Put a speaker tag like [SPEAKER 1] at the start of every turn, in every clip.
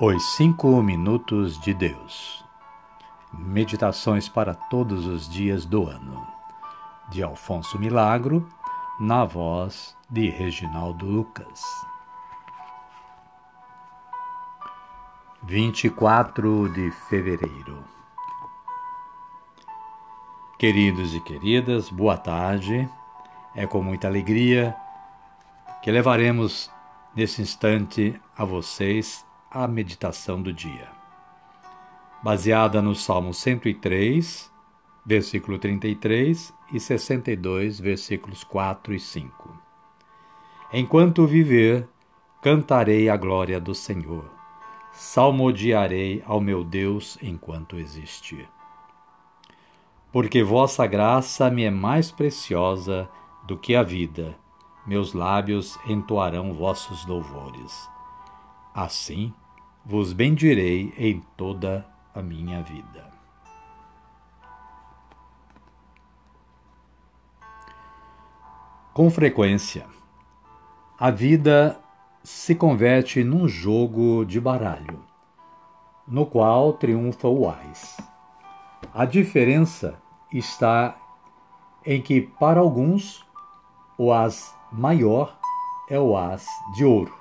[SPEAKER 1] Os Cinco Minutos de Deus Meditações para todos os dias do ano, de Alfonso Milagro, na voz de Reginaldo Lucas. 24 de fevereiro. Queridos e queridas, boa tarde. É com muita alegria que levaremos nesse instante a vocês a meditação do dia. Baseada no Salmo 103, versículo 33 e 62, versículos 4 e 5. Enquanto viver, cantarei a glória do Senhor. Salmodiarei ao meu Deus enquanto existir. Porque vossa graça me é mais preciosa do que a vida, meus lábios entoarão vossos louvores. Assim vos bendirei em toda a minha vida. Com frequência, a vida se converte num jogo de baralho, no qual triunfa o ás. A diferença está em que, para alguns, o ás maior é o ás de ouro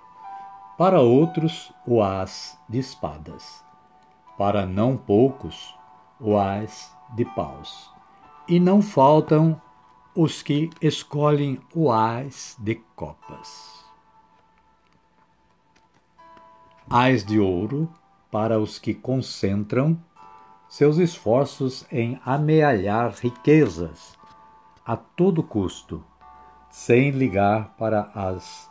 [SPEAKER 1] para outros, o as de espadas, para não poucos, o as de paus. E não faltam os que escolhem o as de copas. Ás de ouro para os que concentram seus esforços em amealhar riquezas a todo custo, sem ligar para as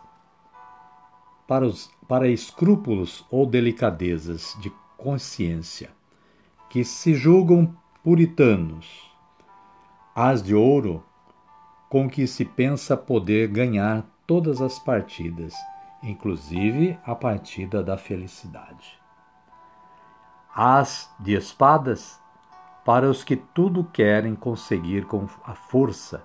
[SPEAKER 1] para, os, para escrúpulos ou delicadezas de consciência, que se julgam puritanos, as de ouro com que se pensa poder ganhar todas as partidas, inclusive a partida da felicidade. As de espadas para os que tudo querem conseguir com a força,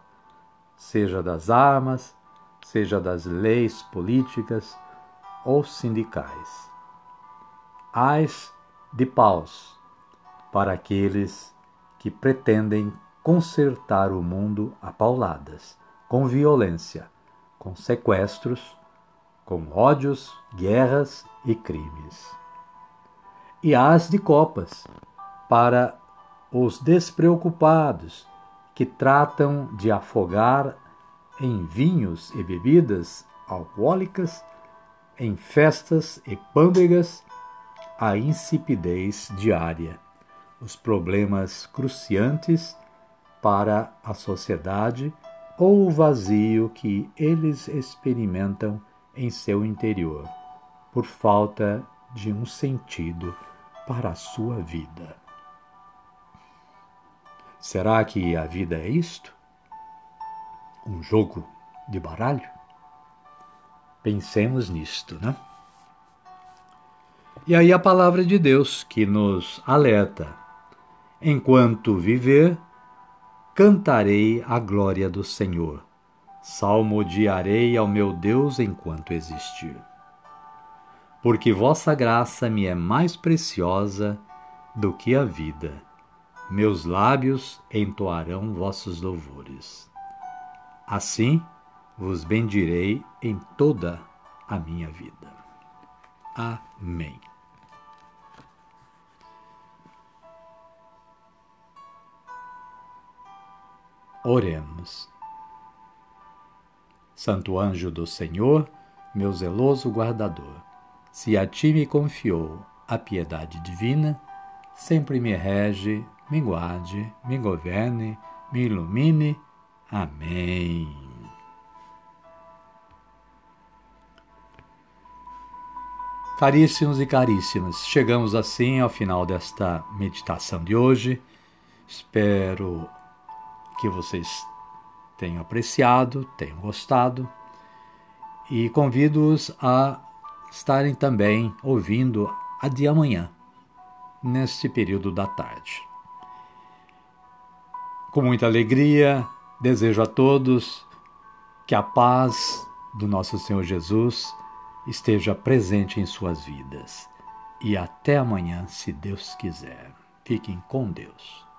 [SPEAKER 1] seja das armas, seja das leis políticas, ou sindicais. Ais de paus para aqueles que pretendem consertar o mundo a pauladas, com violência, com sequestros, com ódios, guerras e crimes. E as de copas para os despreocupados que tratam de afogar em vinhos e bebidas alcoólicas em festas e pândegas a insipidez diária, os problemas cruciantes para a sociedade ou o vazio que eles experimentam em seu interior, por falta de um sentido para a sua vida. Será que a vida é isto? Um jogo de baralho? Pensemos nisto, né? E aí a palavra de Deus que nos alerta: enquanto viver, cantarei a glória do Senhor, salmodiarei ao meu Deus enquanto existir. Porque vossa graça me é mais preciosa do que a vida, meus lábios entoarão vossos louvores. Assim, vos bendirei em toda a minha vida. Amém. Oremos. Santo anjo do Senhor, meu zeloso guardador, se a ti me confiou a piedade divina, sempre me rege, me guarde, me governe, me ilumine. Amém. Caríssimos e caríssimas, chegamos assim ao final desta meditação de hoje. Espero que vocês tenham apreciado, tenham gostado e convido-os a estarem também ouvindo a de amanhã, neste período da tarde. Com muita alegria, desejo a todos que a paz do nosso Senhor Jesus esteja presente em suas vidas e até amanhã, se Deus quiser. Fiquem com Deus.